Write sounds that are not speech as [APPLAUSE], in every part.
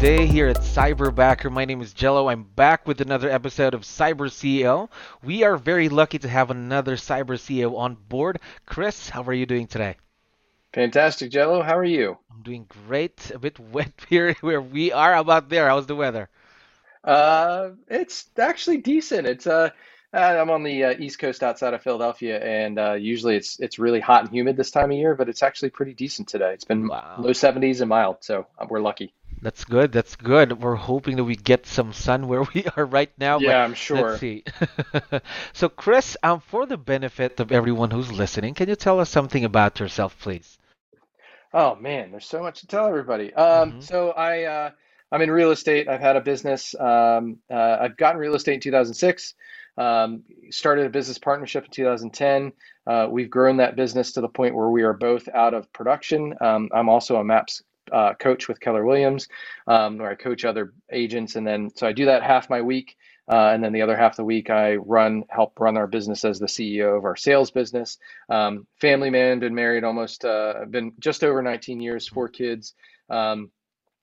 Awesome day here at Cyberbacker. My name is Jello. I'm back with another episode of Cyber CEO. We are very lucky to have another Cyber CEO on board. Chris, how are you doing today? Fantastic, Jello. How are you? I'm doing great. A bit wet [LAUGHS] here where we are. How about there? How's the weather? Uh, it's actually decent. It's uh, uh, I'm on the uh, East Coast outside of Philadelphia, and uh, usually it's it's really hot and humid this time of year, but it's actually pretty decent today. It's been Wow. low 70s and mild, so we're lucky. That's good. That's good. We're hoping that we get some sun where we are right now, Yeah, I'm sure. let's see. [LAUGHS] So, Chris, um, for the benefit of everyone who's listening, can you tell us something about yourself, please? Oh man, there's so much to tell everybody. Um, hmm so I uh, I'm in real estate. I've had a business. Um, uh, I've gotten real estate in 2006. Um, started a business partnership in 2010. Uh, we've grown that business to the point where we are both out of production. Um, I'm also a MAPS uh, coach with Keller Williams, um, where I coach other agents, and then so I do that half my week. Uh, and then the other half of the week, I run, help run our business as the CEO of our sales business. Um, family man, been married almost, uh, been just over 19 years, four kids. Um,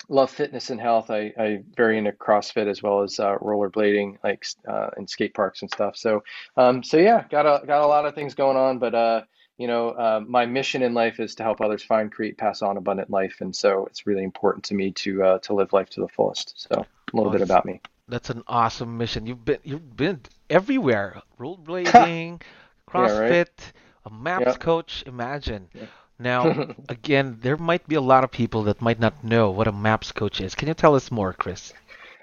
love fitness and health. I, I very into CrossFit as well as uh, rollerblading, like uh, in skate parks and stuff. So, um, so yeah, got a got a lot of things going on. But uh, you know, uh, my mission in life is to help others find, create, pass on abundant life, and so it's really important to me to uh, to live life to the fullest. So, a little bit about me. that's an awesome mission. You've been you've been everywhere. Rollerblading, [LAUGHS] Yeah, right. CrossFit, a maps Yep. coach. Imagine. Now, [LAUGHS] again, there might be a lot of people that might not know what a maps coach is. Can you tell us more, Chris?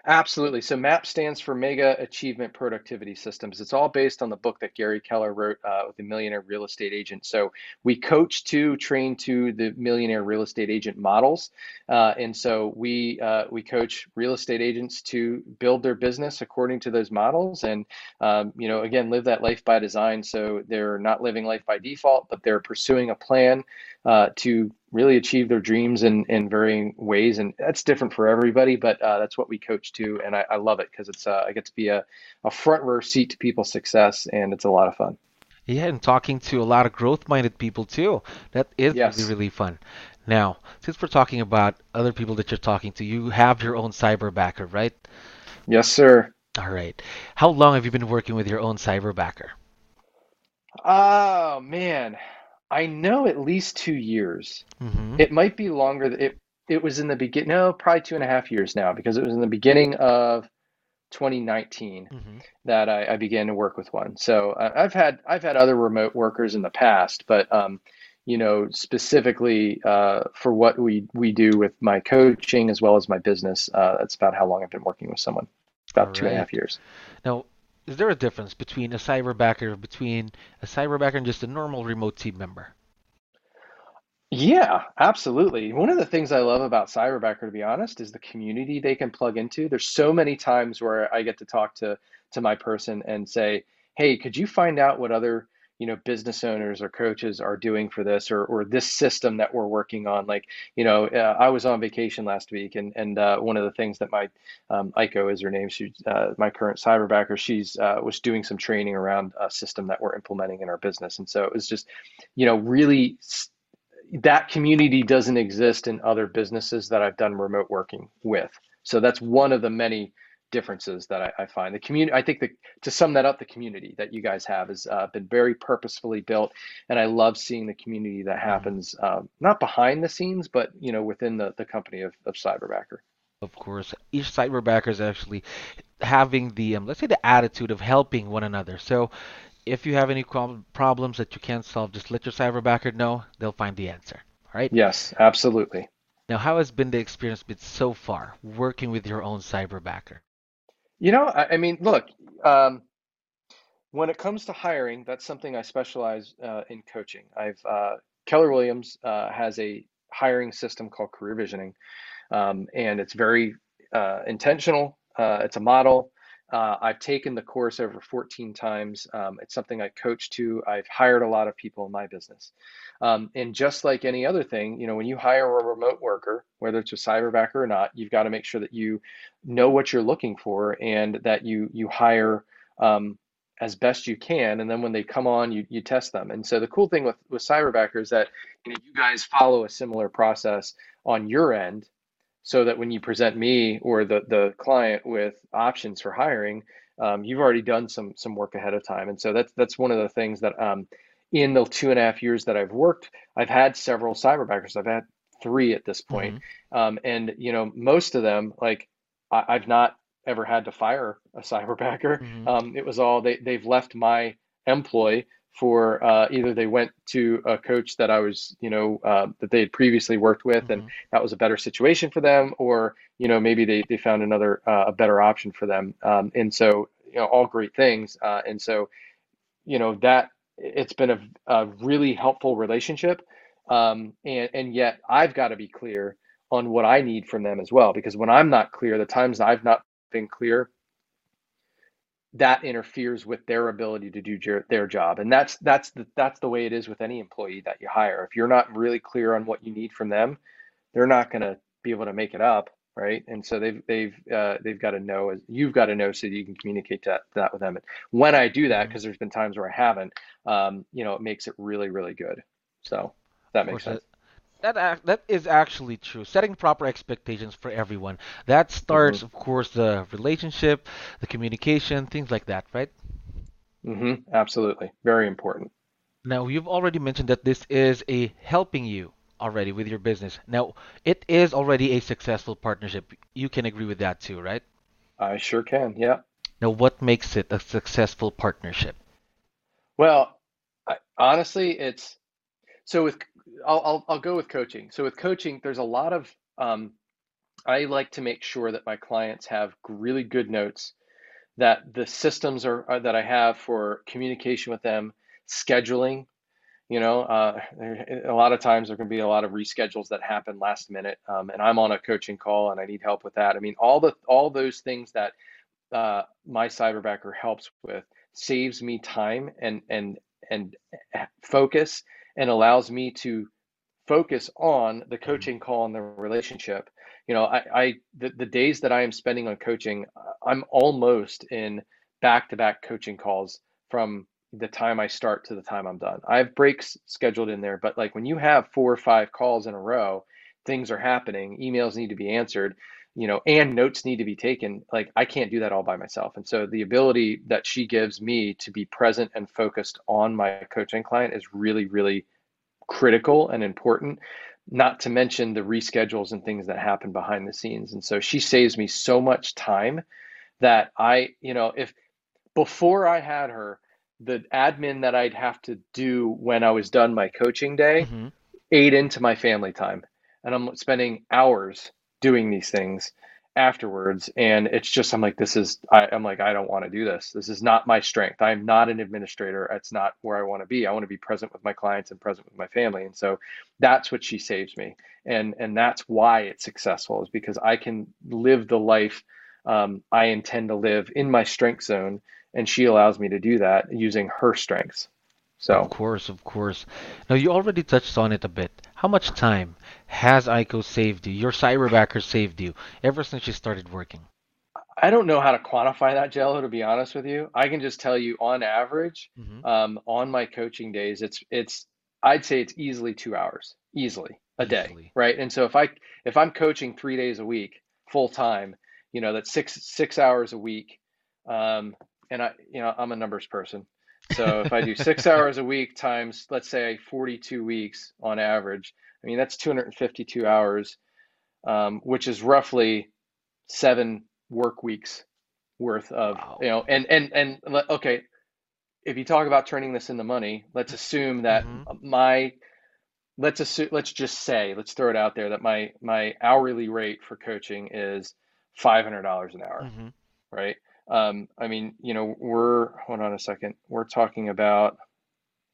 Absolutely. So MAP stands for Mega Achievement Productivity Systems. It's all based on the book that Gary Keller wrote uh, the Millionaire Real Estate Agent. So we coach to, train to the Millionaire Real Estate Agent models, uh, and so we uh, we coach real estate agents to build their business according to those models, and um, you know, again, live that life by design. So they're not living life by default, but they're pursuing a plan uh, to really achieve their dreams in, in varying ways. And that's different for everybody, but uh, that's what we coach to. And I, I love it because it's uh, I get to be a, a front row seat to people's success and it's a lot of fun. Yeah, and talking to a lot of growth-minded people too. That is really, Yes. really fun. Now, since we're talking about other people that you're talking to, you have your own cyberbacker, right? Yes, sir. All right. How long have you been working with your own cyberbacker? Oh, man. I know at least two years. Mm-hmm. It might be longer. It, it was in the begin. No, probably two and a half years now because it was in the beginning of 2019 Mm-hmm. that I, I began to work with one. So uh, I've had I've had other remote workers in the past, but um, you know specifically uh, for what we we do with my coaching as well as my business, uh, that's about how long I've been working with someone. About two and a right. half years. Now, is there a difference between a cyberbacker between a cyberbacker and just a normal remote team member? Yeah, absolutely. One of the things I love about Cyberbacker, to be honest, is the community they can plug into. There's so many times where I get to talk to to my person and say, "Hey, could you find out what other, you know, business owners or coaches are doing for this or or this system that we're working on?" Like, you know, uh, I was on vacation last week, and and uh, one of the things that my um, Aiko is her name, she uh, my current Cyberbacker, she's uh, was doing some training around a system that we're implementing in our business, and so it was just, you know, really that community doesn't exist in other businesses that I've done remote working with. So that's one of the many differences that I, I find. The community, I think that to sum that up, the community that you guys have has uh, been very purposefully built, and I love seeing the community that Mhm. happens um, not behind the scenes, but you know within the, the company of, of Cyberbacker. Of course, each cyberbacker is actually having the, um, let's say, the attitude of helping one another. So if you have any problems that you can't solve, just let your cyberbacker know. They'll find the answer. All right. Yes, absolutely. Now, how has been the experience been so far working with your own cyberbacker? You know, I, I mean, look, um, when it comes to hiring, that's something I specialize uh, in coaching. I've uh, Keller Williams uh, has a hiring system called Career Visioning, um, and it's very uh, intentional. Uh, it's a model. Uh, I've taken the course over 14 times. Um, it's something I coach to. I've hired a lot of people in my business. Um, and just like any other thing, you know, when you hire a remote worker, whether it's a cyberbacker or not, you've got to make sure that you know what you're looking for and that you you hire um, as best you can. And then when they come on, you, you test them. And so the cool thing with, with cyberbacker is that you, know, you guys follow a similar process on your end so that when you present me or the, the client with options for hiring, um, you've already done some some work ahead of time. And so that's that's one of the things that um, in the two and a half years that I've worked, I've had several cyberbackers. I've had three at this point. Mm-hmm. Um, and you know, most of them, like I, I've not ever had to fire a [LAUGHS] cyberbacker. Mm-hmm. Um, it was all they they've left my employ for uh, either they went to a coach that I was, you know, uh, that they had previously worked with, mm-hmm. and that was a better situation for them, or you know, maybe they they found another uh, a better option for them. Um, and so, you know, all great things. Uh, and so, you know, that it's been a, a really helpful relationship. Um, and and yet I've got to be clear on what I need from them as well, because when I'm not clear, the times I've not been clear, that interferes with their ability to do their job. And that's that's the that's the way it is with any employee that you hire. If you're not really clear on what you need from them, they're not going to be able to make it up, right? And so they've they've uh, they've got to know you've got to know so that you can communicate that that with them. And when I do that, because mm-hmm. there's been times where I haven't, um, you know, it makes it really really good. So that makes sense that that is actually true. Setting proper expectations for everyone. That starts, mm-hmm. of course, the relationship, the communication, things like that, right? Mm-hmm. Absolutely, very important. Now, you've already mentioned that this is a helping you already with your business. Now, it is already a successful partnership. You can agree with that too, right? I sure can. Yeah. Now, what makes it a successful partnership? Well, I, honestly, it's so with I'll, I'll, I'll go with coaching. So with coaching, there's a lot of um, I like to make sure that my clients have really good notes, that the systems are, are that I have for communication with them, scheduling. You know, uh, a lot of times there can be a lot of reschedules that happen last minute, um, and I'm on a coaching call and I need help with that. I mean, all the all those things that uh, my cyberbacker helps with saves me time and and and focus and allows me to focus on the mm-hmm. coaching call and the relationship. You know, I, I the, the days that I am spending on coaching, I'm almost in back to back coaching calls from the time I start to the time I'm done. I have breaks scheduled in there, but like when you have four or five calls in a row, things are happening, emails need to be answered, you know, and notes need to be taken. Like I can't do that all by myself. And so the ability that she gives me to be present and focused on my coaching client is really, really critical and important not to mention the reschedules and things that happen behind the scenes and so she saves me so much time that i you know if before i had her the admin that i'd have to do when i was done my coaching day mm-hmm. ate into my family time and i'm spending hours doing these things afterwards. And it's just i'm like this is I, i'm like i don't want to do this. This is not my strength. I'm not an administrator. It's not where i want to be. I want to be present with my clients and present with my family. And so that's what she saves me. And and that's why it's successful is because i can live the life um, i intend to live in my strength zone and she allows me to do that using her strengths. So of course of course. Now you already touched on it a bit how much time has Aiko saved you? Your cyberbacker saved you ever since you started working? I don't know how to quantify that, Jello. To be honest with you, I can just tell you, on average, mm-hmm. um, on my coaching days, it's it's I'd say it's easily two hours, easily a easily. day, right? And so if I if I'm coaching three days a week, full time, you know, that's six six hours a week, um, and I you know I'm a numbers person, so if I do six [LAUGHS] hours a week times, let's say 42 weeks on average, I mean, that's 252 hours, um, which is roughly seven work weeks worth of, wow. you know, and, and, and okay, if you talk about turning this into money, let's assume that mm-hmm. my, let's assume, let's just say, let's throw it out there that my, my hourly rate for coaching is $500 an hour, mm-hmm. right? Um, I mean, you know, we're hold on a second. We're talking about.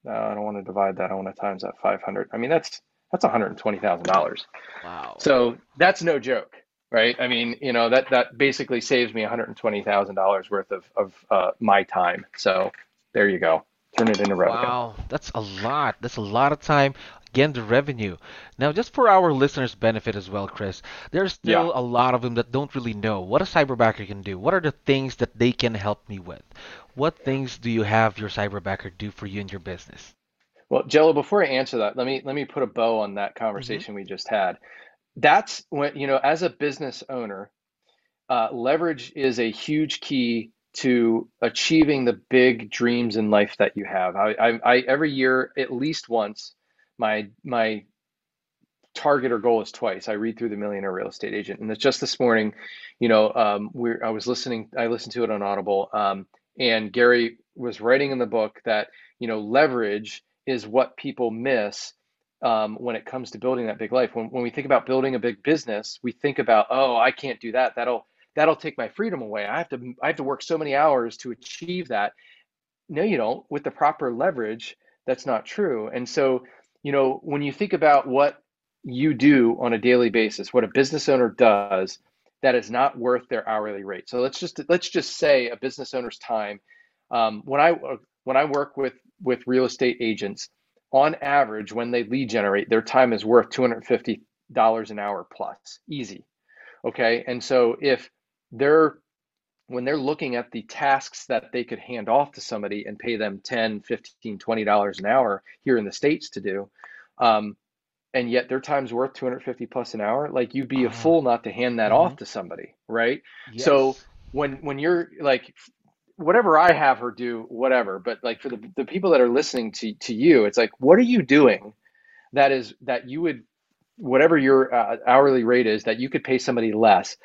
Uh, I don't want to divide that. I want to times that 500. I mean, that's that's 120 thousand dollars. Wow. So that's no joke. right? I mean, you know, that that basically saves me $120,000 worth of of uh, my time. So there you go. Turn it into revenue. Wow, that's a lot. That's a lot of time. Again, the revenue. Now, just for our listeners' benefit as well, Chris, there's Yeah. still a lot of them that don't really know what a cyberbacker can do. What are the things that they can help me with? What things do you have your cyberbacker do for you and your business? Well, Jello, before I answer that, let me let me put a bow on that hmm conversation we just had. That's when, you know, as a business owner, uh, leverage is a huge key to achieving the big dreams in life that you have. I, I, I every year, at least once, my my target or goal is twice. I read through the Millionaire Real Estate Agent, and it's just this morning. You know, um, we I was listening. I listened to it on Audible, um, and Gary was writing in the book that you know leverage is what people miss um, when it comes to building that big life. When when we think about building a big business, we think about oh I can't do that. That'll that'll take my freedom away. I have to I have to work so many hours to achieve that no, you don't. With the proper leverage, that's not true. And so, you know, when you think about what you do on a daily basis, what a business owner does, that is not worth their hourly rate. So let's just let's just say a business owner's time. Um, when I when I work with with real estate agents, on average, when they lead generate, their time is worth $250 an hour plus, easy. Okay, and so if they're when they're looking at the tasks that they could hand off to somebody and pay them 10 15 20 dollars an hour here in the states to do um, and yet their time's worth 250 plus an hour like you'd be a Oh, fool not to hand that off to somebody right? So when when you're like whatever i have her do whatever but like for the, the people that are listening to to you it's like what are you doing that is that you would whatever your uh, hourly rate is that you could pay somebody less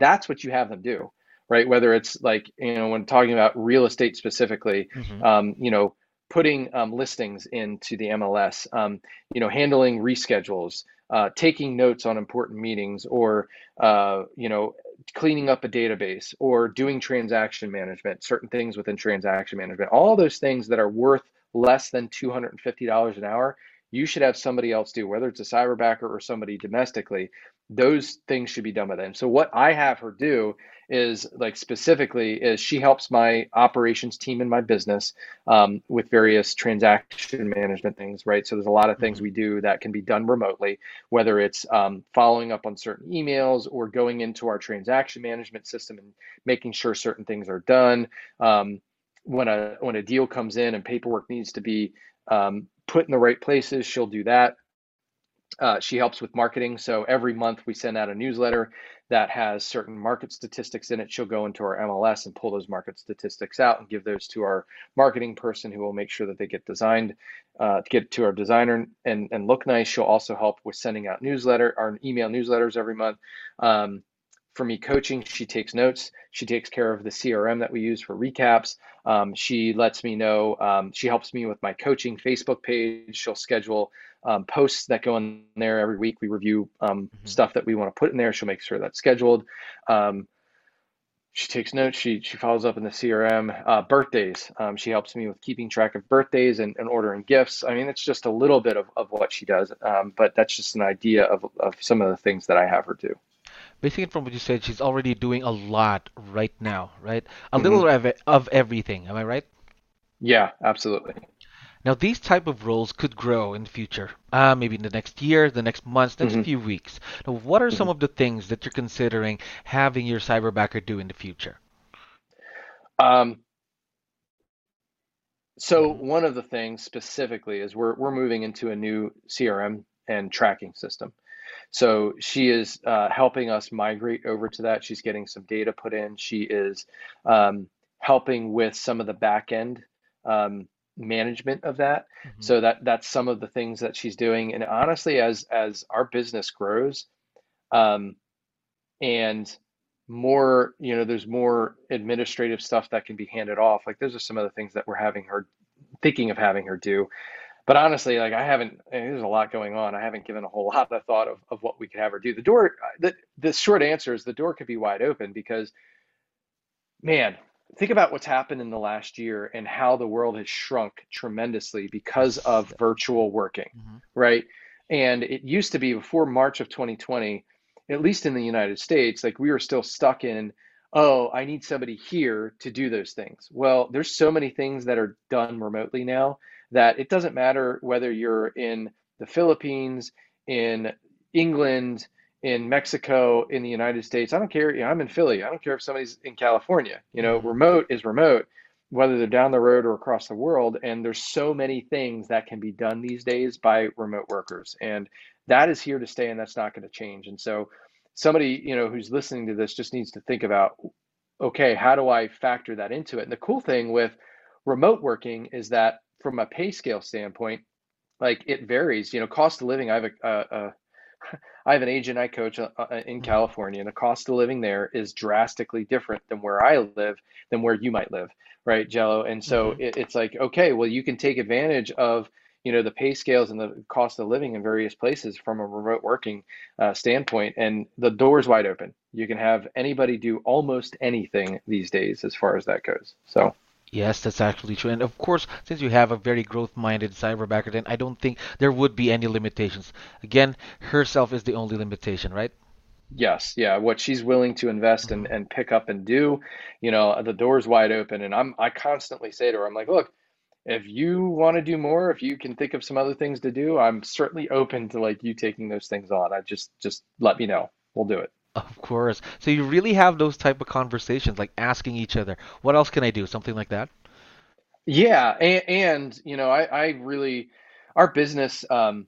that's what you have them do, right? Whether it's like, you know, when talking about real estate specifically, hmm um, you know, putting um, listings into the MLS, um, you know, handling reschedules, uh, taking notes on important meetings, or, uh, you know, cleaning up a database, or doing transaction management, certain things within transaction management, all those things that are worth less than $250 an hour, you should have somebody else do, whether it's a cyberbacker or somebody domestically those things should be done by them. So what I have her do is like specifically is she helps my operations team in my business um, with various transaction management things, right? So there's a lot of things hmm we do that can be done remotely, whether it's um, following up on certain emails or going into our transaction management system and making sure certain things are done. Um, when a when a deal comes in and paperwork needs to be um, put in the right places, she'll do that uh, she helps with marketing. So every month we send out a newsletter that has certain market statistics in it. She'll go into our MLS and pull those market statistics out and give those to our marketing person who will make sure that they get designed, uh, get to our designer and, and look nice. She'll also help with sending out newsletter, our email newsletters every month. Um, for me coaching, she takes notes. She takes care of the CRM that we use for recaps. Um, she lets me know. Um, she helps me with my coaching Facebook page. She'll schedule um, posts that go in there every week. We review um, hmm stuff that we want to put in there. She'll make sure that's scheduled. Um, she takes notes. She she follows up in the CRM. Uh, birthdays. Um, she helps me with keeping track of birthdays and, and ordering gifts. I mean, it's just a little bit of, of what she does, um, but that's just an idea of, of some of the things that I have her do. Basically, from what you said, she's already doing a lot right now, right? A hmm little of, of everything. Am I right? Yeah, absolutely. Now, these type of roles could grow in the future. Uh, maybe in the next year, the next months, next hmm few weeks. Now, what are some hmm of the things that you're considering having your cyberbacker do in the future? Um, so hmm one of the things specifically is we're we're moving into a new CRM and tracking system. So she is uh, helping us migrate over to that. She's getting some data put in. She is um, helping with some of the back end um, management of that. hmm So that that's some of the things that she's doing. And honestly, as as our business grows, um, and more, you know, there's more administrative stuff that can be handed off. Like those are some of the things that we're having her thinking of having her do. But honestly, like I haven't, there's a lot going on. I haven't given a whole [LAUGHS] lot of thought of, of what we could have her do. The door, the, the short answer is the door could be wide open because, man, think about what's happened in the last year and how the world has shrunk tremendously because of virtual working, hmm right? And it used to be before March of 2020, at least in the United States, like we were still stuck in, oh, I need somebody here to do those things. Well, there's so many things that are done remotely now that it doesn't matter whether you're in the Philippines, in England, in Mexico, in the United States. I don't care. You know, I'm in Philly. I don't care if somebody's in California. You know, mm-hmm. remote is remote, whether they're down the road or across the world. And there's so many things that can be done these days by remote workers. And that is here to stay and that's not going to change. And so somebody, you know, who's listening to this just needs to think about, okay, how do I factor that into it? And the cool thing with remote working is that from a pay scale standpoint, like it varies. You know, cost of living. I have a, a, a [LAUGHS] I have an agent I coach uh, uh, in mm-hmm. California, and the cost of living there is drastically different than where I live, than where you might live, right, Jello? And so mm-hmm. it, it's like, okay, well, you can take advantage of you know the pay scales and the cost of living in various places from a remote working uh, standpoint, and the door's wide open. You can have anybody do almost anything these days as far as that goes. So. Yes, that's actually true. And of course, since you have a very growth-minded cyberbacker, then I don't think there would be any limitations. Again, herself is the only limitation, right? Yes, yeah. What she's willing to invest and, and pick up and do, you know, the door's wide open. And I'm I constantly say to her, I'm like, look, if you want to do more, if you can think of some other things to do, I'm certainly open to like you taking those things on. I just just let me know. We'll do it. Of course. So you really have those type of conversations, like asking each other, "What else can I do?" Something like that. Yeah, and, and you know, I, I really, our business, um,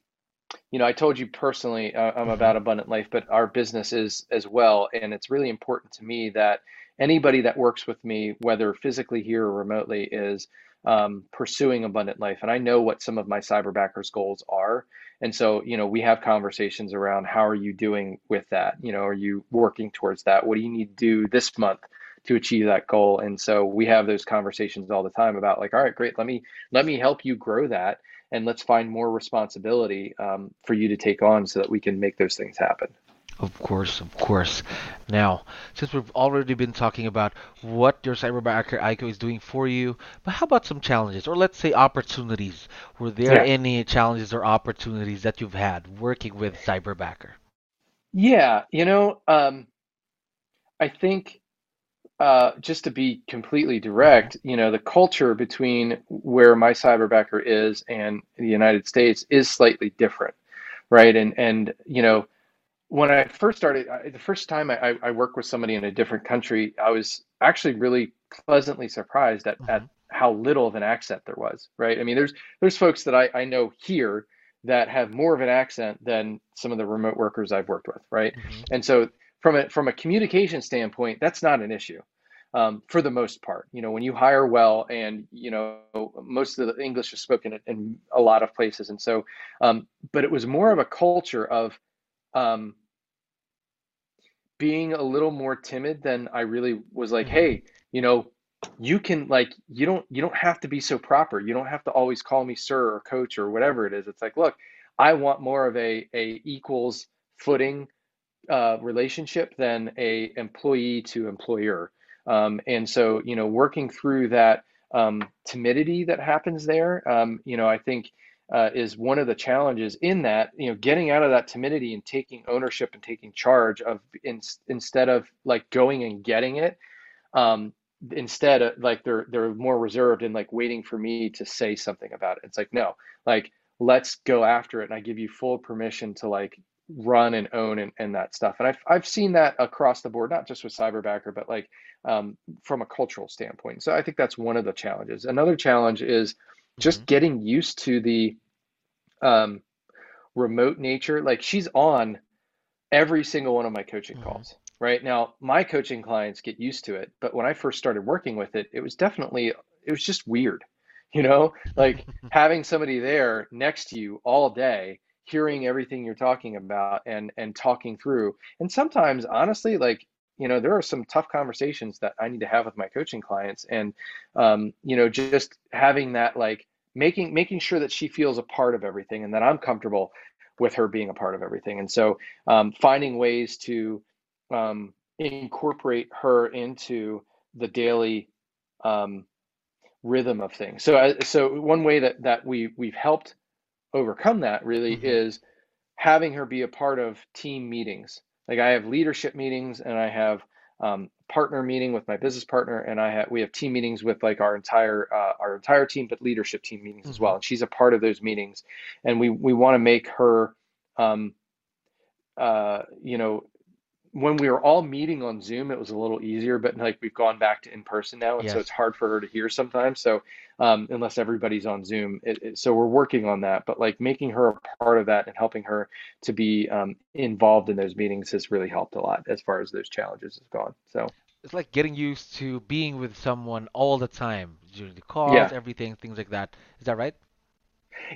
you know, I told you personally, uh, I'm about Mm-hmm. Abundant Life, but our business is as well, and it's really important to me that anybody that works with me, whether physically here or remotely, is um, pursuing abundant life. And I know what some of my cyberbackers goals are. And so, you know, we have conversations around how are you doing with that? You know, are you working towards that? What do you need to do this month to achieve that goal? And so we have those conversations all the time about like, all right, great, let me let me help you grow that and let's find more responsibility um, for you to take on so that we can make those things happen. Of course, of course. Now, since we've already been talking about what your cyberbacker Aiko is doing for you, but how about some challenges, or let's say opportunities? Were there Yeah. any challenges or opportunities that you've had working with cyberbacker? Yeah, you know, um, I think uh, just to be completely direct, you know, the culture between where my cyberbacker is and the United States is slightly different, right? And and you know, when I first started, I, the first time I, I worked with somebody in a different country, I was actually really pleasantly surprised at, hmm at how little of an accent there was, right? I mean, there's there's folks that I, I know here that have more of an accent than some of the remote workers I've worked with, right? hmm And so from a from a communication standpoint, that's not an issue um, for the most part. You know, when you hire well, and you know, most of the English is spoken in, in a lot of places, and so, um, but it was more of a culture of um, being a little more timid than I really was like, hmm hey, you know, you can like you don't you don't have to be so proper. You don't have to always call me sir or coach or whatever it is. It's like, look, I want more of a a equals footing uh, relationship than a employee to employer. Um, and so, you know, working through that um, timidity that happens there, um, you know, I think uh, is one of the challenges in that, you know, getting out of that timidity and taking ownership and taking charge of in, instead of like going and getting it. Um, instead, uh, like they're they're more reserved and like waiting for me to say something about it. It's like no, like let's go after it, and I give you full permission to like run and own and, and that stuff. And I've I've seen that across the board, not just with Cyberbacker, but like um, from a cultural standpoint. So I think that's one of the challenges. Another challenge is just getting used to the um, remote nature. Like she's on every single one of my coaching hmm calls. Right now, my coaching clients get used to it, but when I first started working with it, it was definitely it was just weird, [LAUGHS] you know, like [LAUGHS] having somebody there next to you all day, hearing everything you're talking about and and talking through. And sometimes, honestly, like you know, there are some tough conversations that I need to have with my coaching clients, and um, you know, just having that like making making sure that she feels a part of everything and that I'm comfortable with her being a part of everything. And so um, finding ways to um, incorporate her into the daily um, rhythm of things. So, uh, so one way that that we we've helped overcome that really hmm is having her be a part of team meetings. like I have leadership meetings and I have um, partner meeting with my business partner, and I have we have team meetings with like our entire uh, our entire team, but leadership team meetings mm-hmm. as well. And she's a part of those meetings, and we we want to make her, um, uh, you know, when we were all meeting on Zoom, it was a little easier, but like we've gone back to in person now, and yes. so it's hard for her to hear sometimes. So um, unless everybody's on Zoom, it, it, so we're working on that. But like making her a part of that and helping her to be um, involved in those meetings has really helped a lot as far as those challenges has gone. So it's like getting used to being with someone all the time during the calls, yeah. everything, things like that. Is that right?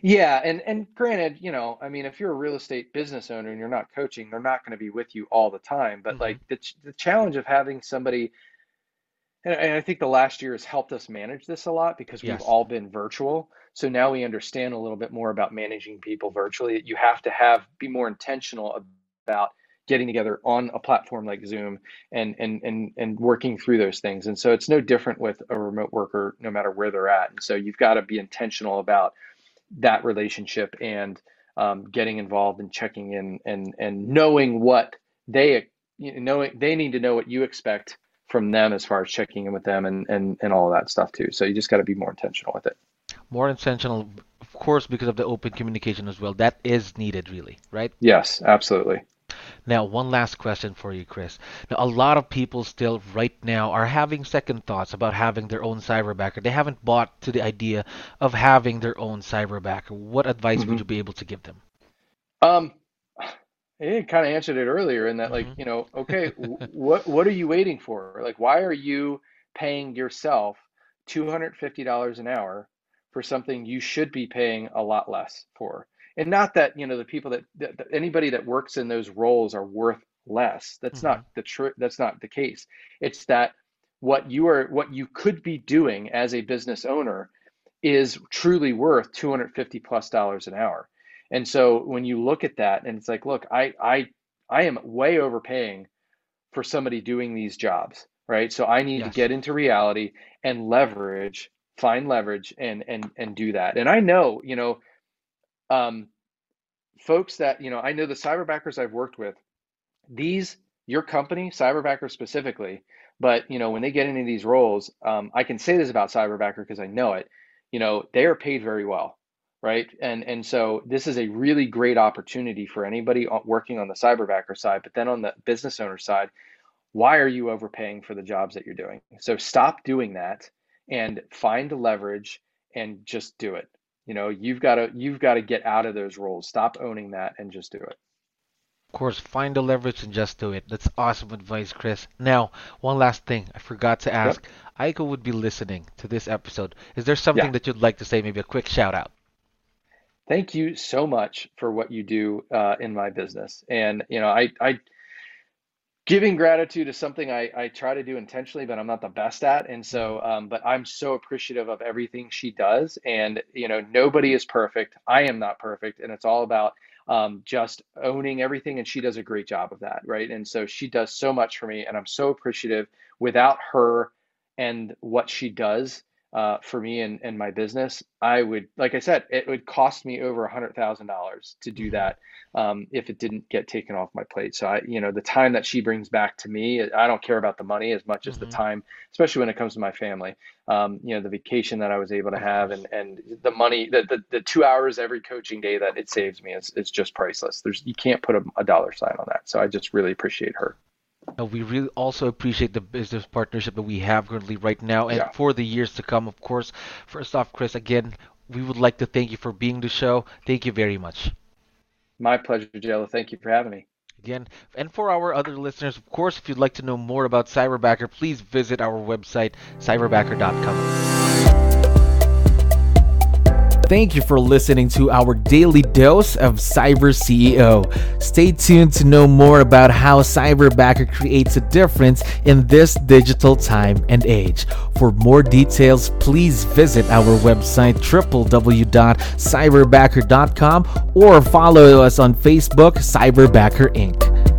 Yeah, and and granted, you know, I mean, if you're a real estate business owner and you're not coaching, they're not going to be with you all the time. But mm-hmm. like the the challenge of having somebody, and, and, I think the last year has helped us manage this a lot because we've all been virtual. So now we understand a little bit more about managing people virtually. You have to have be more intentional about getting together on a platform like Zoom and and and and working through those things. And so it's no different with a remote worker, no matter where they're at. And so you've got to be intentional about that relationship and um, getting involved and checking in and and knowing what they you know, knowing they need to know what you expect from them as far as checking in with them and and and all of that stuff too. So you just got to be more intentional with it. More intentional, of course, because of the open communication as well. That is needed, really, right? Yes, absolutely. Now, one last question for you, Chris. Now, a lot of people still right now are having second thoughts about having their own cyberbacker. They haven't bought to the idea of having their own cyberbacker. What advice mm-hmm. would you be able to give them? Um, I kind of answered it earlier in that, like, mm-hmm. you know, okay, what what are you waiting for? Like, why are you paying yourself two hundred fifty dollars an hour for something you should be paying a lot less for? And not that you know the people that, that, that anybody that works in those roles are worth less. That's mm-hmm. not the true that's not the case. It's that what you are what you could be doing as a business owner is truly worth 250 plus dollars an hour. And so when you look at that and it's like look i i i am way overpaying for somebody doing these jobs right? So i need yes. to get into reality and leverage find leverage and and and do that. And i know you know um, folks that you know i know the cyberbackers i've worked with these your company cyberbacker specifically but you know when they get into these roles um, i can say this about cyberbacker because i know it you know they are paid very well right? And and so this is a really great opportunity for anybody working on the cyberbacker side but then on the business owner side why are you overpaying for the jobs that you're doing? So stop doing that and find the leverage and just do it you know you've got to you've got to get out of those roles. Stop owning that and just do it. Of course find the leverage and just do it. That's awesome advice chris. Now one last thing i forgot to ask. Yep. Aiko would be listening to this episode. Is there something yeah. that you'd like to say? Maybe a quick shout out. Thank you so much for what you do uh, in my business. And you know i i giving gratitude is something I, I try to do intentionally, but I'm not the best at. And so, um, but I'm so appreciative of everything she does. And, you know, nobody is perfect. I am not perfect. And it's all about um, just owning everything. And she does a great job of that. Right. And so she does so much for me. And I'm so appreciative without her and what she does uh, for me and, and my business, I would, like I said, it would cost me over a hundred thousand dollars to do mm-hmm. that um, if it didn't get taken off my plate. So I, you know, the time that she brings back to me, I don't care about the money as much as mm-hmm. the time, especially when it comes to my family. Um, you know, the vacation that I was able to have and and the money, the the, the two hours every coaching day that it saves me is is just priceless. There's you can't put a, a dollar sign on that. So I just really appreciate her. Uh, we really also appreciate the business partnership that we have currently right now and yeah. for the years to come, of course. First off, Chris, again, we would like to thank you for being the show. Thank you very much. My pleasure, Jello. Thank you for having me. Again, and for our other listeners, of course, if you'd like to know more about Cyberbacker, please visit our website, cyberbacker.com. Thank you for listening to our daily dose of Cyber CEO. Stay tuned to know more about how Cyberbacker creates a difference in this digital time and age. For more details, please visit our website www.cyberbacker.com or follow us on Facebook, Cyberbacker Inc.